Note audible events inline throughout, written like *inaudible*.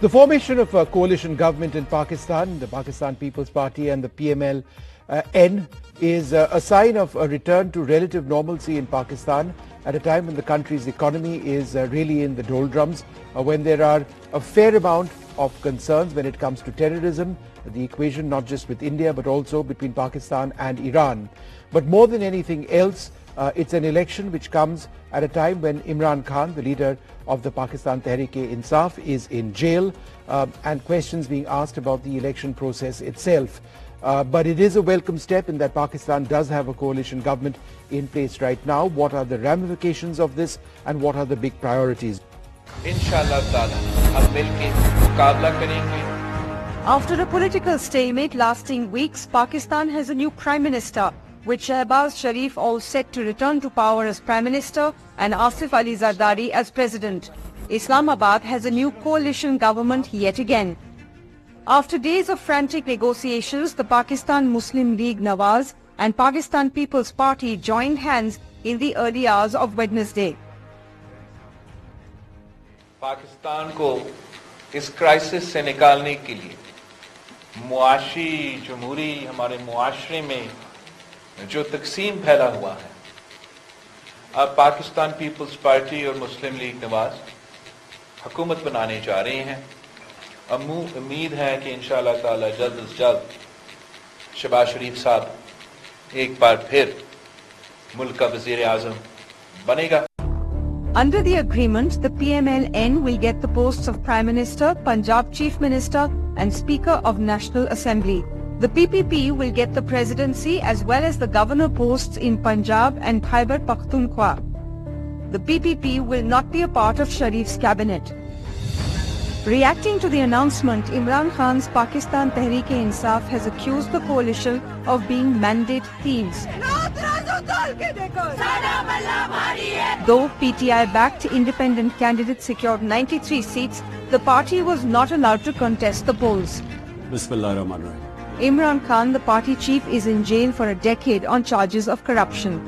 The formation of a coalition government in Pakistan, the Pakistan People's Party and the PML uh, N is uh, a sign of a return to relative normalcy in Pakistan at a time when the country's economy is uh, really in the doldrums, uh, when there are a fair amount of concerns when it comes to terrorism, the equation not just with India but also between Pakistan and Iran. But more than anything else, uh, it's an election which comes at a time when Imran Khan, the leader of the Pakistan Tehreek-e-Insaf, is in jail uh, and questions being asked about the election process itself. Uh, but it is a welcome step in that Pakistan does have a coalition government in place right now. What are the ramifications of this and what are the big priorities? After a political stalemate lasting weeks, Pakistan has a new prime minister with Shehbaz Sharif all set to return to power as Prime Minister and Asif Ali Zardari as President. Islamabad has a new coalition government yet again. After days of frantic negotiations, the Pakistan Muslim League Nawaz and Pakistan People's Party joined hands in the early hours of Wednesday. Pakistan ko is crisis se nikalne ke liye muashi जमहूरी हमारे मुआशरे mein. جو تقسیم پھیلا ہوا ہے۔ اب Pakistan Peoples party اور مسلم لیگ نواز حکومت بنانے جا رہے ہیں۔ امو امید ہے کہ انشاءاللہ تعالی جلد از جلد شباز شریف صاحب ایک بار پھر ملک کا وزیر اعظم بنے گا۔ Under the agreement, the PMLN will get the posts of Prime Minister, Punjab Chief Minister and Speaker of National Assembly. The PPP will get the presidency as well as the governor posts in Punjab and Khyber Pakhtunkhwa. The PPP will not be a part of Sharif's cabinet. Reacting to the announcement, Imran Khan's Pakistan Tehreek-e-Insaf has accused the coalition of being mandate thieves. Though PTI-backed independent candidates secured 93 seats, the party was not allowed to contest the polls. Bismillah Rahman Rahim. Imran Khan, the party chief, is in jail for a decade on charges of corruption.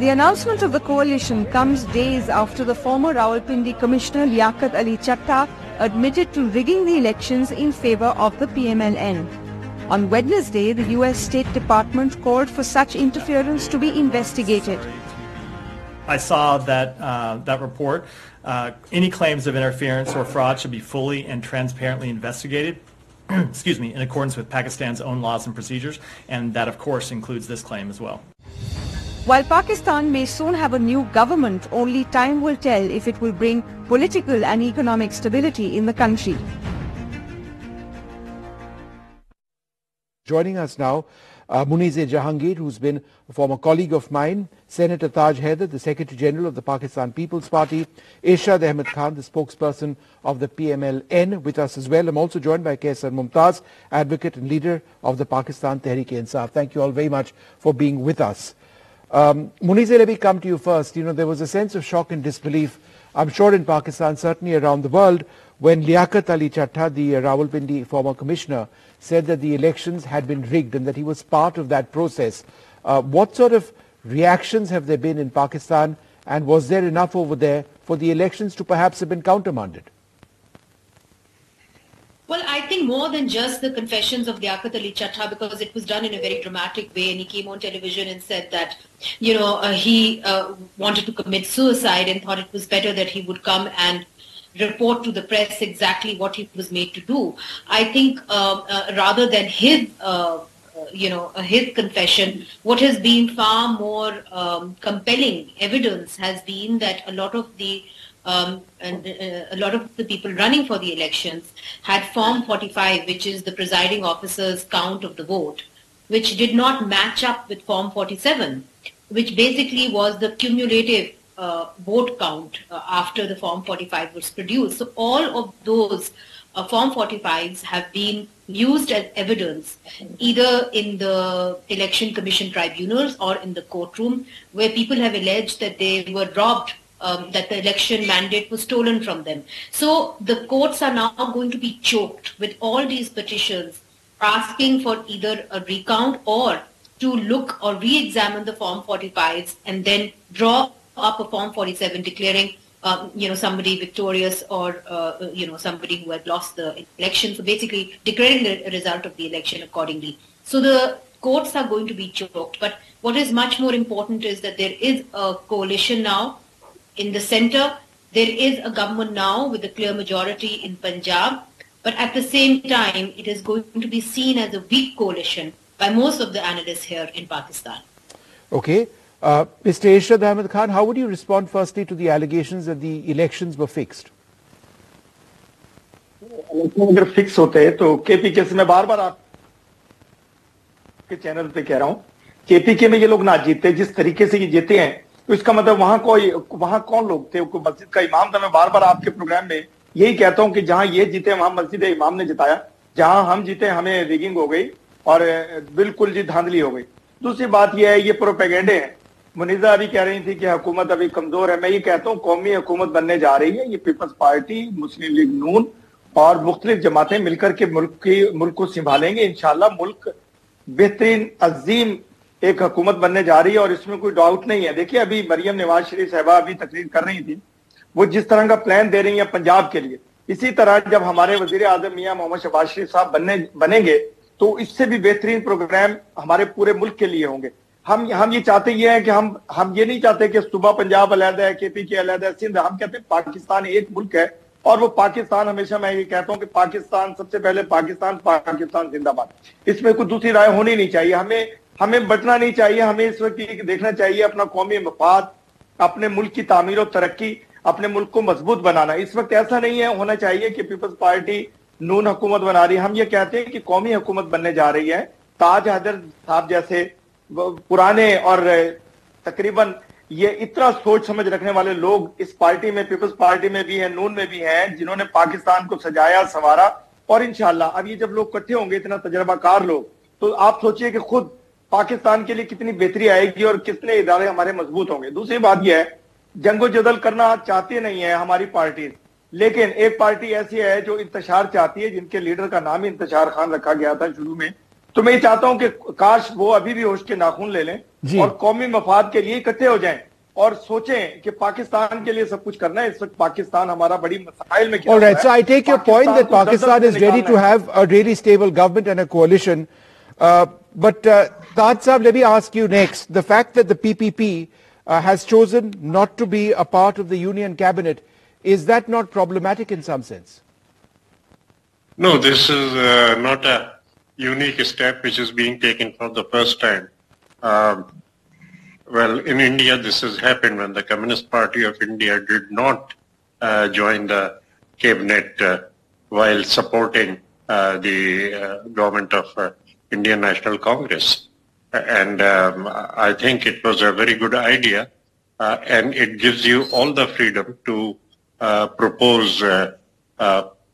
The announcement of the coalition comes days after the former Rawalpindi Commissioner Liaquat Ali Chattha admitted to rigging the elections in favor of the PMLN. On Wednesday, the US State Department called for such interference to be investigated. I saw that uh, that report. Uh, any claims of interference or fraud should be fully and transparently investigated. *clears throat* excuse me, in accordance with Pakistan's own laws and procedures, and that, of course, includes this claim as well. While Pakistan may soon have a new government, only time will tell if it will bring political and economic stability in the country. Joining us now, uh, Muneeza Jahangir, who's been a former colleague of mine, Senator Taj Haider, the Secretary General of the Pakistan People's Party, Irshad Ahmed Khan, the spokesperson of the PMLN, with us as well. I'm also joined by Kaisar Mumtaz, advocate and leader of the Pakistan Tehreek-e-Insaf. Thank you all very much for being with us. Um, Muneeza, let me come to you first. You know, there was a sense of shock and disbelief, I'm sure in Pakistan, certainly around the world, when Liaquat Ali Chattha, the uh, Rawalpindi former commissioner, said that the elections had been rigged and that he was part of that process. Uh, what sort of reactions have there been in Pakistan and was there enough over there for the elections to perhaps have been countermanded? Well, I think more than just the confessions of Liaquat Ali Chattha, because it was done in a very dramatic way, and he came on television and said that, you know, uh, he uh, wanted to commit suicide and thought it was better that he would come and report to the press exactly what he was made to do. I think uh, uh, rather than his, uh, uh, you know, uh, his confession, what has been far more um, compelling evidence has been that a lot of the um, and uh, a lot of the people running for the elections had Form 45, which is the presiding officer's count of the vote, which did not match up with Form 47, which basically was the cumulative vote count uh, after the Form 45 was produced. So all of those uh, Form 45s have been used as evidence either in the election commission tribunals or in the courtroom where people have alleged that they were robbed um, that the election mandate was stolen from them. So the courts are now going to be choked with all these petitions asking for either a recount or to look or re-examine the Form 45s and then draw up a Form 47 declaring um, you know, somebody victorious or, uh, you know, somebody who had lost the election. So basically declaring the result of the election accordingly. So the courts are going to be choked. But what is much more important is that there is a coalition now in the center. There is a government now with a clear majority in Punjab. But at the same time, it is going to be seen as a weak coalition by most of the analysts here in Pakistan. Okay. Mr Arshad Ahmed Khan how would you respond firstly to the allegations that the elections were fixed اگر fix ہوتے تو کے پی کے سے میں بار بار آپ کے channel پہ کہہ رہا ہوں کے پی کے میں یہ لوگ نہ جیتے جس طریقے سے یہ جیتے ہیں تو اس کا مطلب وہاں کوئی وہاں کون لوگ تھے کوئی مسجد کا امام تھا میں بار بار آپ کے پروگرام میں یہی کہتا ہوں کہ جہاں یہ جیتے وہاں مسجد امام نے جتایا جہاں ہم جیتے ہمیں ریگنگ ہو گئی اور بالکل جی دھاندلی ہو گئی دوسری بات یہ ہے یہ پروپیگنڈے ہیں منیزہ ابھی کہہ رہی تھی کہ حکومت ابھی کمزور ہے۔ میں یہ کہتا ہوں، قومی حکومت بننے جا رہی ہے۔ یہ پیپلز پارٹی، مسلم لیگ نون اور مختلف جماعتیں مل کر کے ملک کی، ملک کو سنبھالیں گے۔ انشاءاللہ ملک بہترین، عظیم ایک حکومت بننے جا رہی ہے اور اس میں کوئی ڈاؤٹ نہیں ہے۔ دیکھیے، ابھی مریم نواز شریف صاحبہ ابھی تقریر کر رہی تھی وہ جس طرح کا پلان دے رہی ہیں پنجاب کے لیے، اسی طرح جب ہمارے وزیر اعظم میاں محمد شہباز شریف صاحب بننے، بنیں گے، تو اس سے بھی بہترین پروگرام ہمارے پورے ملک کے لیے ہوں گے۔ ہم ہم یہ چاہتے یہ ہیں کہ ہم ہم یہ نہیں چاہتے کہ صبح پنجاب علیحدہ ہے کے پی کے جی علیحدہ ہے، سندھ ہم کہتے ہیں پاکستان ایک ملک ہے اور وہ پاکستان، ہمیشہ میں یہ کہتا ہوں کہ پاکستان سب سے پہلے پاکستان پاکستان زندہ باد۔ اس میں کوئی دوسری رائے ہونی نہیں چاہیے۔ ہمیں ہمیں بچنا نہیں چاہیے، ہمیں اس وقت یہ دیکھنا چاہیے اپنا قومی مفاد، اپنے ملک کی تعمیر و ترقی، اپنے ملک کو مضبوط بنانا۔ اس وقت ایسا نہیں ہے، ہونا چاہیے کہ پیپلز پارٹی نون حکومت بنا رہی ہے۔ ہم یہ کہتے ہیں کہ قومی حکومت بننے جا رہی ہے۔ تاج حضرت صاحب جیسے پرانے اور تقریباً یہ اتنا سوچ سمجھ رکھنے والے لوگ اس پارٹی میں، پیپلز پارٹی میں بھی ہیں، نون میں بھی ہیں، جنہوں نے پاکستان کو سجایا، سنوارا اور انشاءاللہ اب یہ جب لوگ کٹھے ہوں گے، اتنا تجربہ کار لوگ، تو آپ سوچئے کہ خود پاکستان کے لیے کتنی بہتری آئے گی اور کتنے ادارے ہمارے مضبوط ہوں گے۔ دوسری بات یہ ہے، جنگ و جدل کرنا چاہتے نہیں ہیں ہماری پارٹی لیکن ایک پارٹی ایسی ہے جو انتشار چاہتی ہے، جن کے لیڈر کا نام ہی انتشار خان رکھا گیا تھا شروع میں۔ تو میں چاہتا ہوں کہ کاش وہ ابھی بھی ہوش کے ناخون لے لیں اور قومی مفاد کے لیے اکٹھے ہو جائیں اور سوچیں کہ پاکستان کے لیے سب کچھ کرنا ہے اس وقت پاکستان ہمارا بڑی مسائل میں کیا All right, so I take your point that Pakistan is ready to have a really stable government and a coalition. Uh, but uh, Taad صاحب, let me ask you next. The fact that the PPP uh, has chosen not to be a part of the union cabinet, is that not problematic in some sense? No, this is uh, not a unique step which is being taken for the first time. Um, well, in India, this has happened when the Communist Party of India did not uh, join the cabinet uh, while supporting uh, the uh, government of uh, Indian National Congress. And um, I think it was a very good idea, uh, and it gives you all the freedom to propose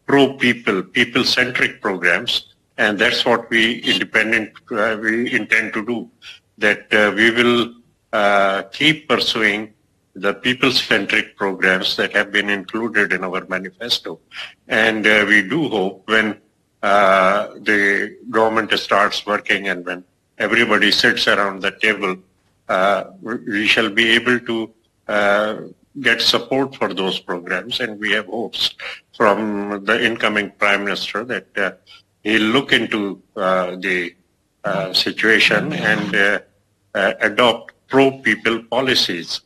pro-people, people-centric programs, and that's what we independent we intend to do. That we will uh, keep pursuing the people-centric programs that have been included in our manifesto. And uh, we do hope when uh, the government starts working and when everybody sits around the table, uh, we shall be able to uh, get support for those programs. And we have hopes from the incoming Prime Minister that he'll look into the situation and adopt pro-people policies.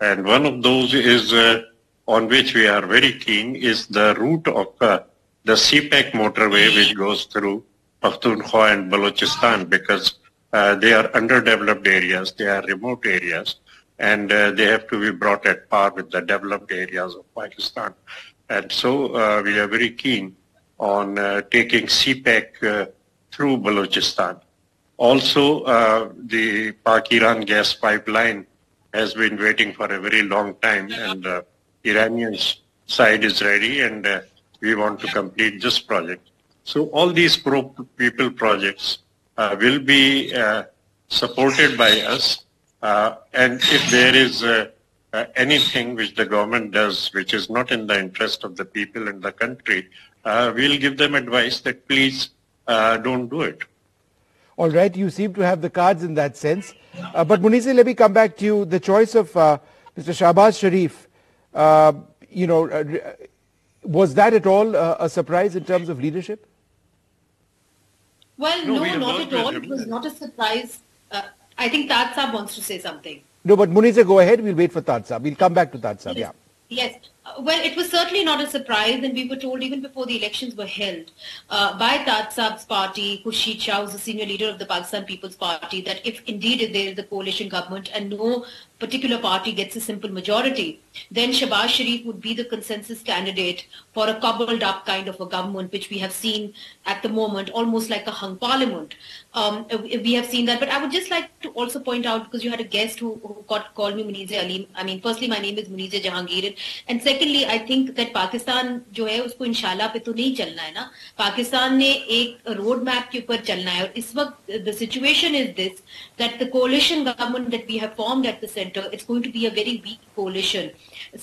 And one of those is uh, on which we are very keen is the route of uh, the CPEC motorway which goes through Pakhtunkhwa and Balochistan because uh, they are underdeveloped areas, they are remote areas, and uh, they have to be brought at par with the developed areas of Pakistan. And so uh, we are very keen on uh, taking CPEC through Balochistan. Also, uh, the Pak-Iran gas pipeline has been waiting for a very long time and uh, Iranian side is ready and uh, we want to complete this project. So all these pro-people projects uh, will be uh, supported by us uh, and if there is anything which the government does which is not in the interest of the people and the country, we'll give them advice that please don't do it. All right, you seem to have the cards in that sense. Uh, but Muneeza, let me come back to you. The choice of uh, Mr. Shehbaz Sharif uh, you know, uh, was that at all uh, a surprise in terms of leadership? Well, No, no, we not at all. It was not a surprise. Uh, I think Taj wants to say something. No, but Muneeza, go ahead. We'll wait for Taj Saab. We'll come back to Taj Saab. Yeah. Yes. Well, it was certainly not a surprise, and we were told even before the elections were held uh, by Taj Saab's party, Khurshid Shah, who's the senior leader of the Pakistan People's Party, that if indeed there is a coalition government and no particular party gets a simple majority, then Shehbaz Sharif would be the consensus candidate for a cobbled up kind of a government, which we have seen at the moment, almost like a hung parliament. Um, we have seen that. But I would just like to also point out, because you had a guest who, who got, called me Muneeza Ali. I mean, firstly, my name is Muneeza Jahangir. And secondly, I think that Pakistan जो है उसको इंशाल्लाह पे तो नहीं चलना है ना पाकिस्तान ने एक रोड मैप के ऊपर चलना है और इस वक्त the situation is this that the coalition government that we have formed at the center it's going to be a very weak coalition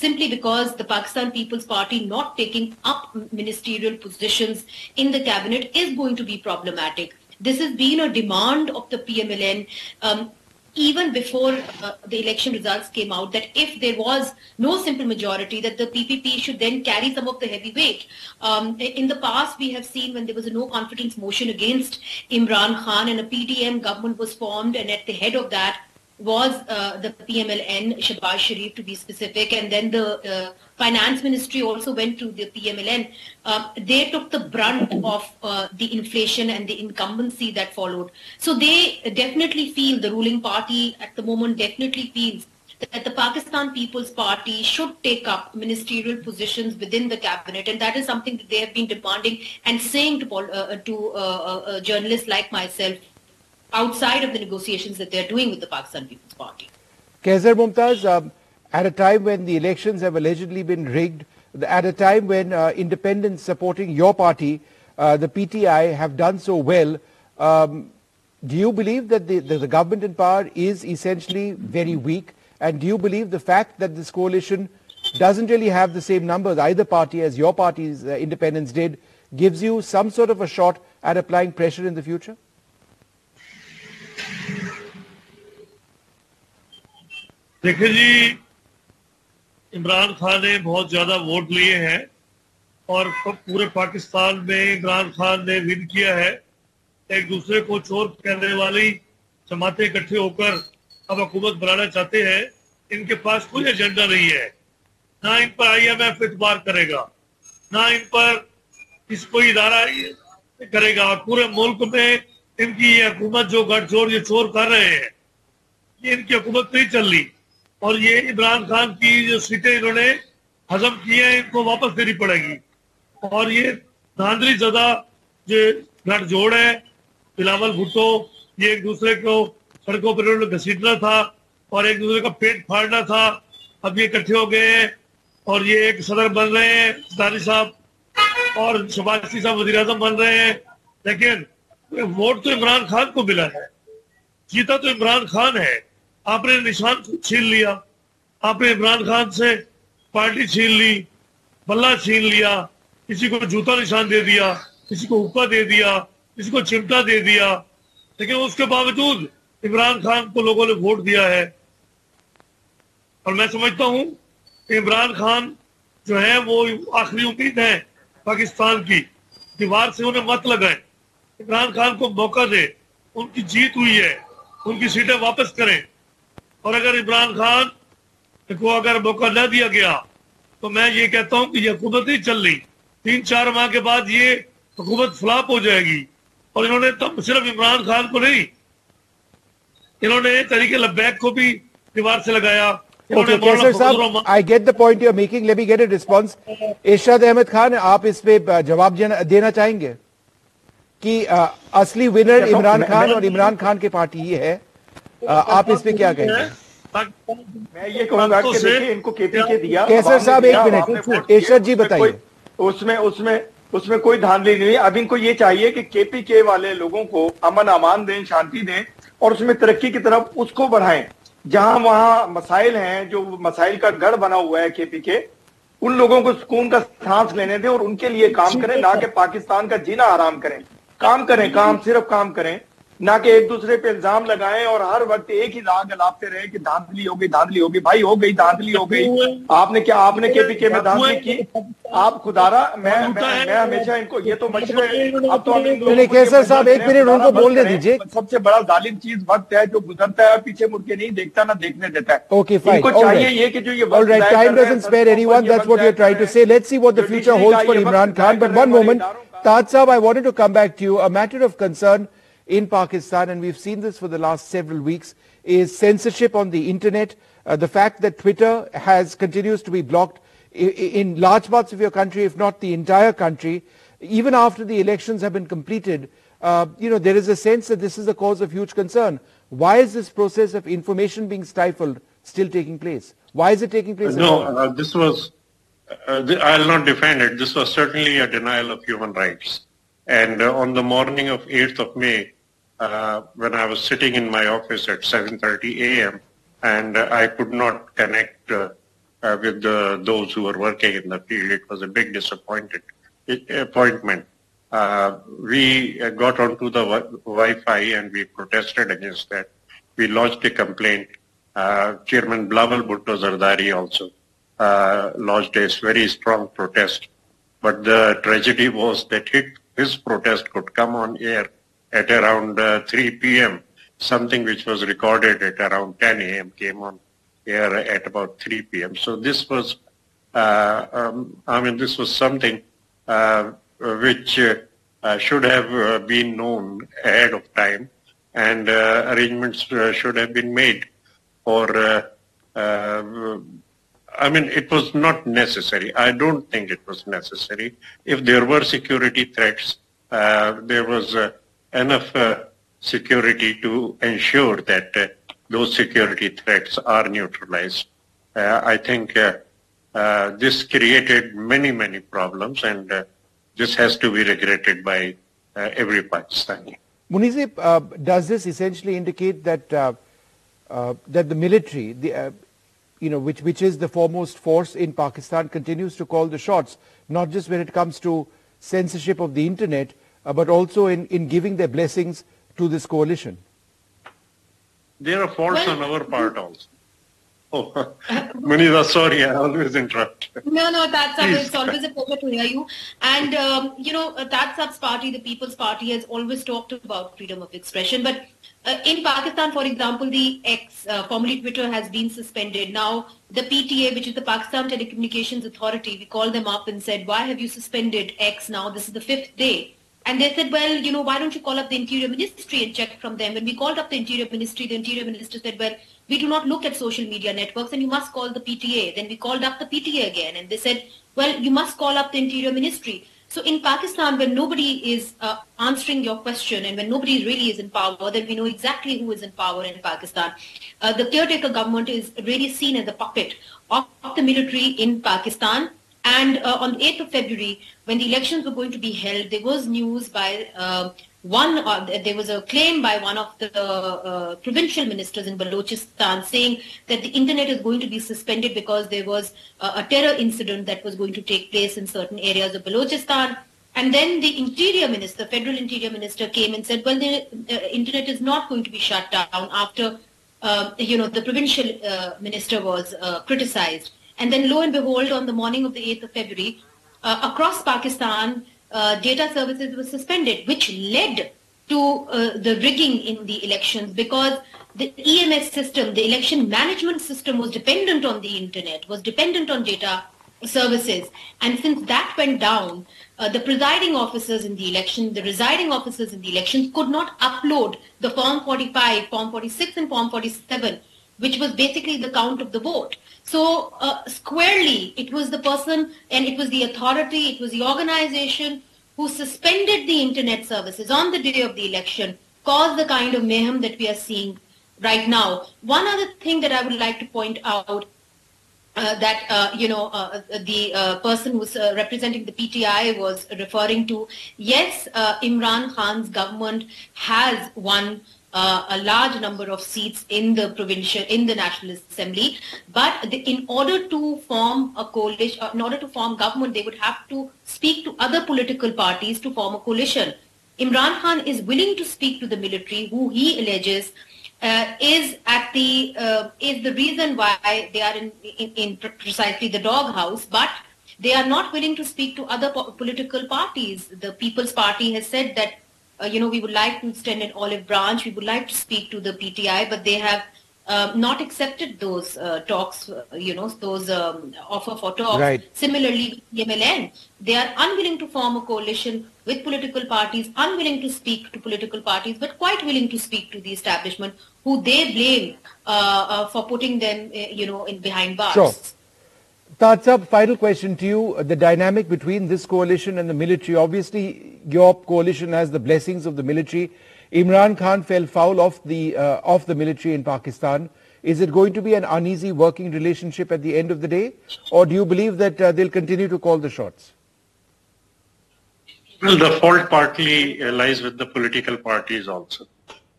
simply because the Pakistan People's Party not taking up ministerial positions in the cabinet is going to be problematic this has been a demand of the PMLN um, even before uh, the election results came out that if there was no simple majority that the PPP should then carry some of the heavy weight. Um, in the past we have seen when there was a no confidence motion against Imran Khan and a PDM government was formed and at the head of that was uh, the PMLN, Shehbaz Sharif to be specific, and then the uh, finance ministry also went to the PMLN. Um, they took the brunt of uh, the inflation and the incumbency that followed. So they definitely feel, the ruling party at the moment definitely feels that the Pakistan People's Party should take up ministerial positions within the cabinet, and that is something that they have been demanding and saying to, uh, to uh, uh, journalists like myself outside of the negotiations that they're doing with the Pakistan People's Party. Kaiser Mumtaz, um, at a time when the elections have allegedly been rigged, at a time when uh, independents supporting your party, uh, the PTI, have done so well, um, do you believe that the, the, the government in power is essentially very weak? And do you believe the fact that this coalition doesn't really have the same numbers, either party as your party's uh, independents did, gives you some sort of a shot at applying pressure in the future? دیکھیں جی عمران خان نے بہت زیادہ vote لیے ہیں اور پورے پاکستان میں عمران خان نے ون کیا ہے۔ ایک دوسرے کو چور کہنے والی جماعتیں اکٹھے ہو کر اب حکومت بنانا چاہتے ہیں۔ ان کے پاس کوئی ایجنڈا نہیں ہے۔ نہ ان پر آئی ایم ایف اعتبار کرے گا، نہ ان پر اس کوئی ادارہ کرے گا۔ پورے ملک میں ان کی یہ حکومت جو گٹھ جوڑ یہ چور کر رہے ہیں۔ یہ ان کی حکومت نہیں چل رہی۔ اور یہ عمران خان کی جو سیٹیں انہوں نے حضم کی ہیں، ان کو واپس دینی پڑے گی۔ اور یہ دھاندری زدہ جو گھٹ جوڑ ہے، بلاول بھٹو، یہ ایک دوسرے کو سڑکوں پر انہوں نے گھسیٹنا تھا اور ایک دوسرے کا پیٹ پھاڑنا تھا۔ اب یہ کٹھے ہو گئے ہیں اور یہ ایک صدر بن رہے ہیں داری صاحب، اور شبازی صاحب وزیر اعظم بن رہے ہیں۔ لیکن ووٹ تو عمران خان کو ملا ہے، جیتا تو عمران خان ہے۔ آپ نے نشان چھین لیا، آپ نے عمران خان سے پارٹی چھین لی، بلہ چھین لیا، کسی کو جوتا نشان دے دیا، کسی کو حکا دے دیا، کسی کو چمٹا دے دیا۔ لیکن اس کے باوجود عمران خان کو لوگوں نے ووٹ دیا ہے۔ اور میں سمجھتا ہوں کہ عمران خان جو ہے وہ آخری امید ہے پاکستان کی۔ دیوار سے انہیں مت لگائیں۔ عمران خان کو موقع دے ان کی جیت ہوئی ہے۔ ان کی سیٹیں واپس کریں۔ اور اگر عمران خان کو اگر موقع نہ دیا گیا تو میں یہ کہتا ہوں کہ یہ حکومت نہیں چل رہی۔ تین چار ماہ کے بعد یہ حکومت فلاپ ہو جائے گی۔ اور انہوں نے تب صرف عمران خان کو نہیں انہوں نے طریقے لبیک کو بھی دیوار سے لگایا۔ ارشاد احمد خان آپ اس پہ جواب دینا چاہیں گے کہ اصلی ونر اچھا، عمران خان اور عمران خان کی پارٹی یہ ہے۔ آپ اس پہ کیا کہیں گے؟ میں یہ کہوں گا کہ دیکھیں ان کو کے پی کے دیا کیسر صاحب ایک منٹ عشرت جی بتائیے۔ اس میں اس میں اس میں کوئی دھاندلی نہیں اب ان کو یہ چاہیے کہ کے پی کے والے لوگوں کو امن امان دیں شانتی دیں اور اس میں ترقی کی طرف اس کو بڑھائیں۔ جہاں وہاں مسائل ہیں جو مسائل کا گڑھ بنا ہوا ہے کے پی کے ان لوگوں کو سکون کا سانس لینے دیں اور ان کے لیے کام جی، کریں جی، نہ کہ پاکستان کا جینا آرام کریں۔ کام کریں کام صرف کام کریں۔ نہ کہ ایک دوسرے پہ الزام لگائیں اور ہر وقت ایک ہی لاگ لاپتے رہے کہ دھاندلی ہو گئی دھاندلی ہو گئی۔ بھائی ہو گئی دھاندلی ہو گئی۔ آپ نے کیا آپ نے کے پی کے میں دھاندلی کی؟ آپ خدارا میں میں ہمیشہ ان کو یہ تو مشورے اب تو یعنی کیسر صاحب ایک منٹ ان کو بولنے دیجیے۔ سب سے بڑا ظالم چیز وقت ہے جو گزرتا ہے اور پیچھے مڑ کے نہیں دیکھتا نہ دیکھنے دیتا ہے۔ اوکے فائن کو چاہیے یہ کہ جو یہ All right, time doesn't spare anyone. That's what we're trying to say. Let's see what the future holds for Imran Khan But one moment, Taaj Saab, I wanted to come back to you. A matter of concern in Pakistan, and we've seen this for the last several weeks, is censorship on the internet. Uh, the fact that Twitter has continues to be blocked i- i- in large parts of your country, if not the entire country, even after the elections have been completed. Uh, you know, there is a sense that this is a cause of huge concern. Why is this process of information being stifled still taking place? Why is it taking place? No, uh, this was, uh, th- I'll not defend it. This was certainly a denial of human rights. And uh, on the morning of 8th of May, uh, when I was sitting in my office at 7.30 a.m., and uh, I could not connect uh, uh, with those who were working in the field, it was a big disappointed, appointment. Uh, we uh, got onto the wi- Wi-Fi and we protested against that. We lodged a complaint. Chairman Bilawal Bhutto Zardari also lodged a very strong protest. But the tragedy was that his protest could come on air at around uh, 3 p.m. Something which was recorded at around 10 a.m. came on air at about 3 p.m. So this was, uh, um, I mean, this was something uh, which uh, should have uh, been known ahead of time, and uh, arrangements should have been made for. I mean, it was not necessary. I don't think it was necessary. If there were security threats, uh, there was uh, enough uh, security to ensure that uh, those security threats are neutralized. Uh, I think uh, uh, this created many, many problems, and uh, this has to be regretted by every Pakistani. Muneeza, uh, does this essentially indicate that that the military, the, you know, which which is the foremost force in Pakistan, continues to call the shots, not just when it comes to censorship of the internet, but also in, in giving their blessings to this coalition? There are faults Well- on our part also. *laughs* Oh, *laughs* Munira, sorry, I always interrupt. No, no, that's up. Please. It's always a pleasure to hear you. And, um, you know, uh, that's Up's party, the People's Party, has always talked about freedom of expression. But uh, in Pakistan, for example, the X, uh, formerly Twitter, has been suspended. Now, the PTA, which is the Pakistan Telecommunications Authority, we called them up and said, why have you suspended X now? This is the fifth day. And they said, well, you know, why don't you call up the Interior Ministry and check from them? When we called up the Interior Ministry, the Interior Minister said, well, we do not look at social media networks and you must call the PTA. Then we called up the PTA again and they said, well, you must call up the Interior Ministry. So in Pakistan, when nobody is uh, answering your question and when nobody really is in power, then we know exactly who is in power in Pakistan. Uh, the caretaker government is really seen as a puppet of, of the military in Pakistan. And uh, on the 8th of February, when the elections were going to be held, there was news by uh, one, uh, there was a claim by one of the uh, provincial ministers in Balochistan saying that the internet is going to be suspended because there was a terror incident that was going to take place in certain areas of Balochistan. And then the interior minister, federal interior minister came and said, well, the internet is not going to be shut down after, uh, you know, the provincial uh, minister was criticized. And then lo and behold, on the morning of the 8th of February, uh, across Pakistan, uh, data services were suspended, which led to uh, the rigging in the elections because the EMS system, the election management system was dependent on the internet, was dependent on data services. And since that went down, uh, the presiding officers in the election, the residing officers in the elections could not upload the Form 45, Form 46 and Form 47, which was basically the count of the vote. So uh, squarely, it was the person and it was the authority, it was the organization who suspended the internet services on the day of the election, caused the kind of mayhem that we are seeing right now. One other thing that I would like to point out uh, that uh, you know uh, the uh, person who's uh, representing the PTI was referring to. Yes, uh, Imran Khan's government has won uh, a large number of seats in the provincial in the National Assembly, but the, in order to form a coalition, in order to form government, they would have to speak to other political parties to form a coalition. Imran Khan is willing to speak to the military, who he alleges uh, is at the uh, is the reason why they are in, in, in precisely the doghouse, but they are not willing to speak to other po- political parties. The People's Party has said that uh, you know we would like to extend an olive branch, we would like to speak to the PTI, but they have uh, not accepted those uh, talks, uh, you know, those um, offer for talks. Right. Similarly, MLN, they are unwilling to form a coalition with political parties, unwilling to speak to political parties, but quite willing to speak to the establishment, who they blame uh, uh, for putting them, uh, you know, in behind bars. Sure. Taj Saab, final question to you. The dynamic between this coalition and the military. Obviously, your coalition has the blessings of the military. Imran Khan fell foul of the, uh, of the military in Pakistan. Is it going to be an uneasy working relationship at the end of the day? Or do you believe that uh, they'll continue to call the shots? Well, the fault partly uh, lies with the political parties also.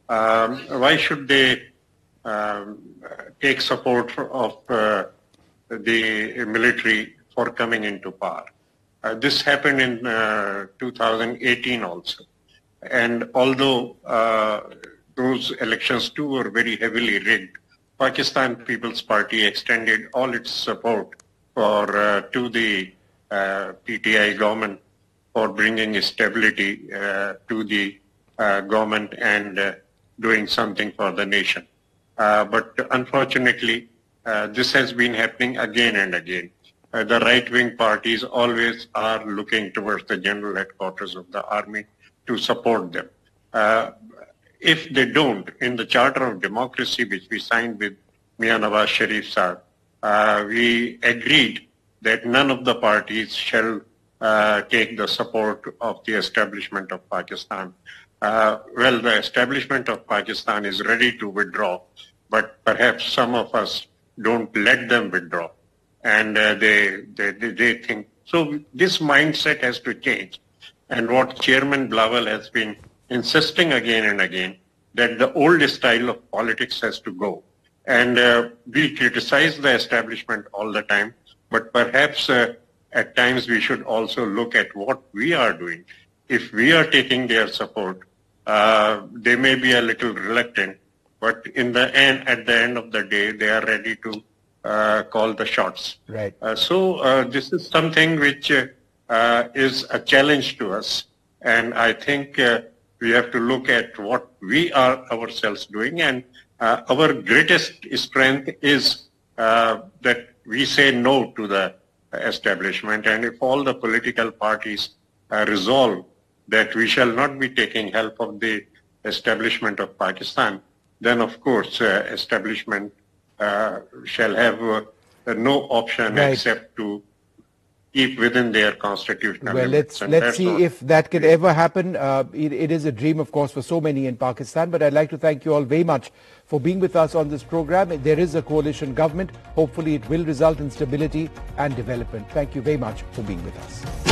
Um, why should they um, take support of uh, the military for coming into power? Uh, this happened in uh, 2018 also. And although uh, those elections too were very heavily rigged, Pakistan People's Party extended all its support for uh, to the uh, PTI government for bringing stability uh, to the government and doing something for the nation. But unfortunately, this has been happening again and again. Uh, the right-wing parties always are looking towards the general headquarters of the army to support them. Uh, if they don't, in the Charter of Democracy, which we signed with Mian Nawaz Sharif Sir, uh, we agreed that none of the parties shall uh, take the support of the establishment of Pakistan. Uh, well, the establishment of Pakistan is ready to withdraw, but perhaps some of us don't let them withdraw, and uh, they, they they think so. This mindset has to change, and what Chairman Bilawal has been insisting again and again that the old style of politics has to go. And uh, we criticize the establishment all the time, but perhaps uh, at times we should also look at what we are doing. If we are taking their support, uh, they may be a little reluctant, but in the end, at the end of the day, they are ready to uh, call the shots. Right. Uh, so uh, this is something which uh, uh, is a challenge to us, and I think uh, we have to look at what we are ourselves doing, and uh, our greatest strength is uh, that we say no to the establishment, and if all the political parties uh, resolve that we shall not be taking help of the establishment of Pakistan, then of course uh, establishment uh, shall have uh, no option Right. except to keep within their constitutional Well, limits. let's let's see if that can ever happen. Uh, it, it is a dream, of course, for so many in Pakistan. But I'd like to thank you all very much for being with us on this program. There is a coalition government. Hopefully, it will result in stability and development. Thank you very much for being with us.